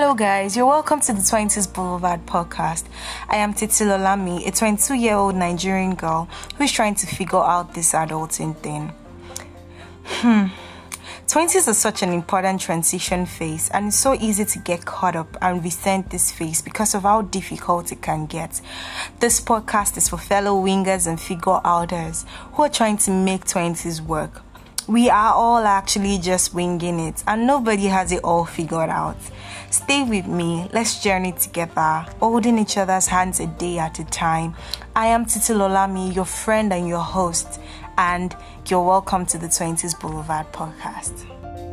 Hello, guys. You're welcome to the 20s Boulevard podcast. I am Titi Lolami, a 22 year old Nigerian girl who is trying to figure out this adulting thing. Hmm. 20s is such an important transition phase, and it's so easy to get caught up and resent this phase because of how difficult it can get. This podcast is for fellow wingers and figure outers who are trying to make 20s work. We are all actually just winging it, and nobody has it all figured out. Stay with me, let's journey together, holding each other's hands a day at a time. I am Titi Lolami, your friend and your host, and you're welcome to the 20s Boulevard podcast.